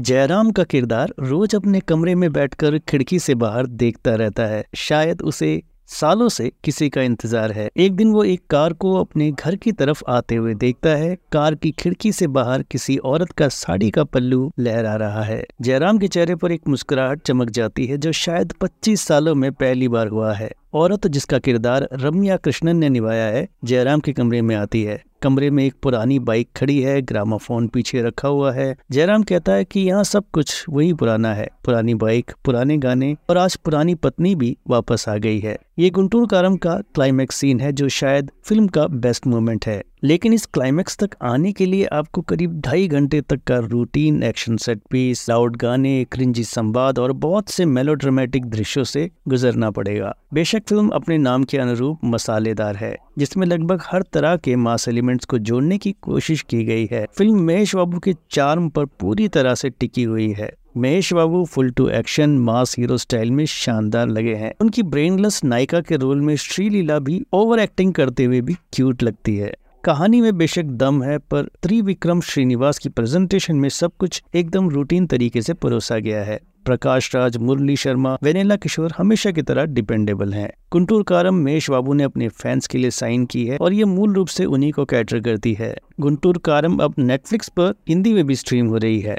जयराम का किरदार रोज अपने कमरे में बैठकर खिड़की से बाहर देखता रहता है। शायद उसे सालों से किसी का इंतज़ार है। एक दिन वो एक कार को अपने घर की तरफ़ आते हुए देखता है। कार की खिड़की से बाहर किसी औरत का साड़ी का पल्लू लहरा रहा है। जयराम के चेहरे पर एक मुस्कुराहट चमक जाती है, जो शायद 25 सालों में पहली बार हुआ है। औरत जिसका किरदार रम्या कृष्णन ने निभाया है, जयराम के कमरे में आती है। कमरे में एक पुरानी बाइक खड़ी है, ग्रामाफोन पीछे रखा हुआ है। जयराम कहता है कि यहाँ सब कुछ वही पुराना है। पुरानी बाइक, पुराने गाने और आज पुरानी पत्नी भी वापस आ गई है। ये गुंटूर कारम का क्लाइमैक्स सीन है, जो शायद फ़िल्म का बेस्ट मोमेंट है। लेकिन इस क्लाइमैक्स तक आने के लिए आपको करीब ढाई घंटे तक का routine action set piece loud गाने क्रिंजी संवाद और बहुत से मेलोड्रामेटिक दृश्यों से गुजरना पड़ेगा। बेशक फ़िल्म अपने नाम के अनुरूप मसालेदार है, जिसमें लगभग हर तरह के मास एलिमेंट्स को जोड़ने की कोशिश की गई है। फ़िल्म महेश बाबू के चार्म पर पूरी तरह से टिकी हुई है। Mahesh Babu full to action mass hero style में शानदार लगे हैं। उनकी ब्रेनलेस नायिका के रोल में श्रीलीला भी ओवर एक्टिंग करते हुए भी क्यूट लगती है। कहानी में बेशक दम है, पर त्रिविक्रम श्रीनिवास की प्रेजेंटेशन में सब कुछ एकदम रूटीन तरीके से परोसा गया है। प्रकाश राज, मुरली शर्मा, वेनेला किशोर हमेशा की तरह डिपेंडेबल हैं। कुंटूर कारम महेश बाबू ने अपने फैंस के लिए साइन की है और ये मूल रूप से उन्हीं को कैटर करती है। गुंटूर कारम अब नेटफ्लिक्स पर हिंदी में भी स्ट्रीम हो रही है।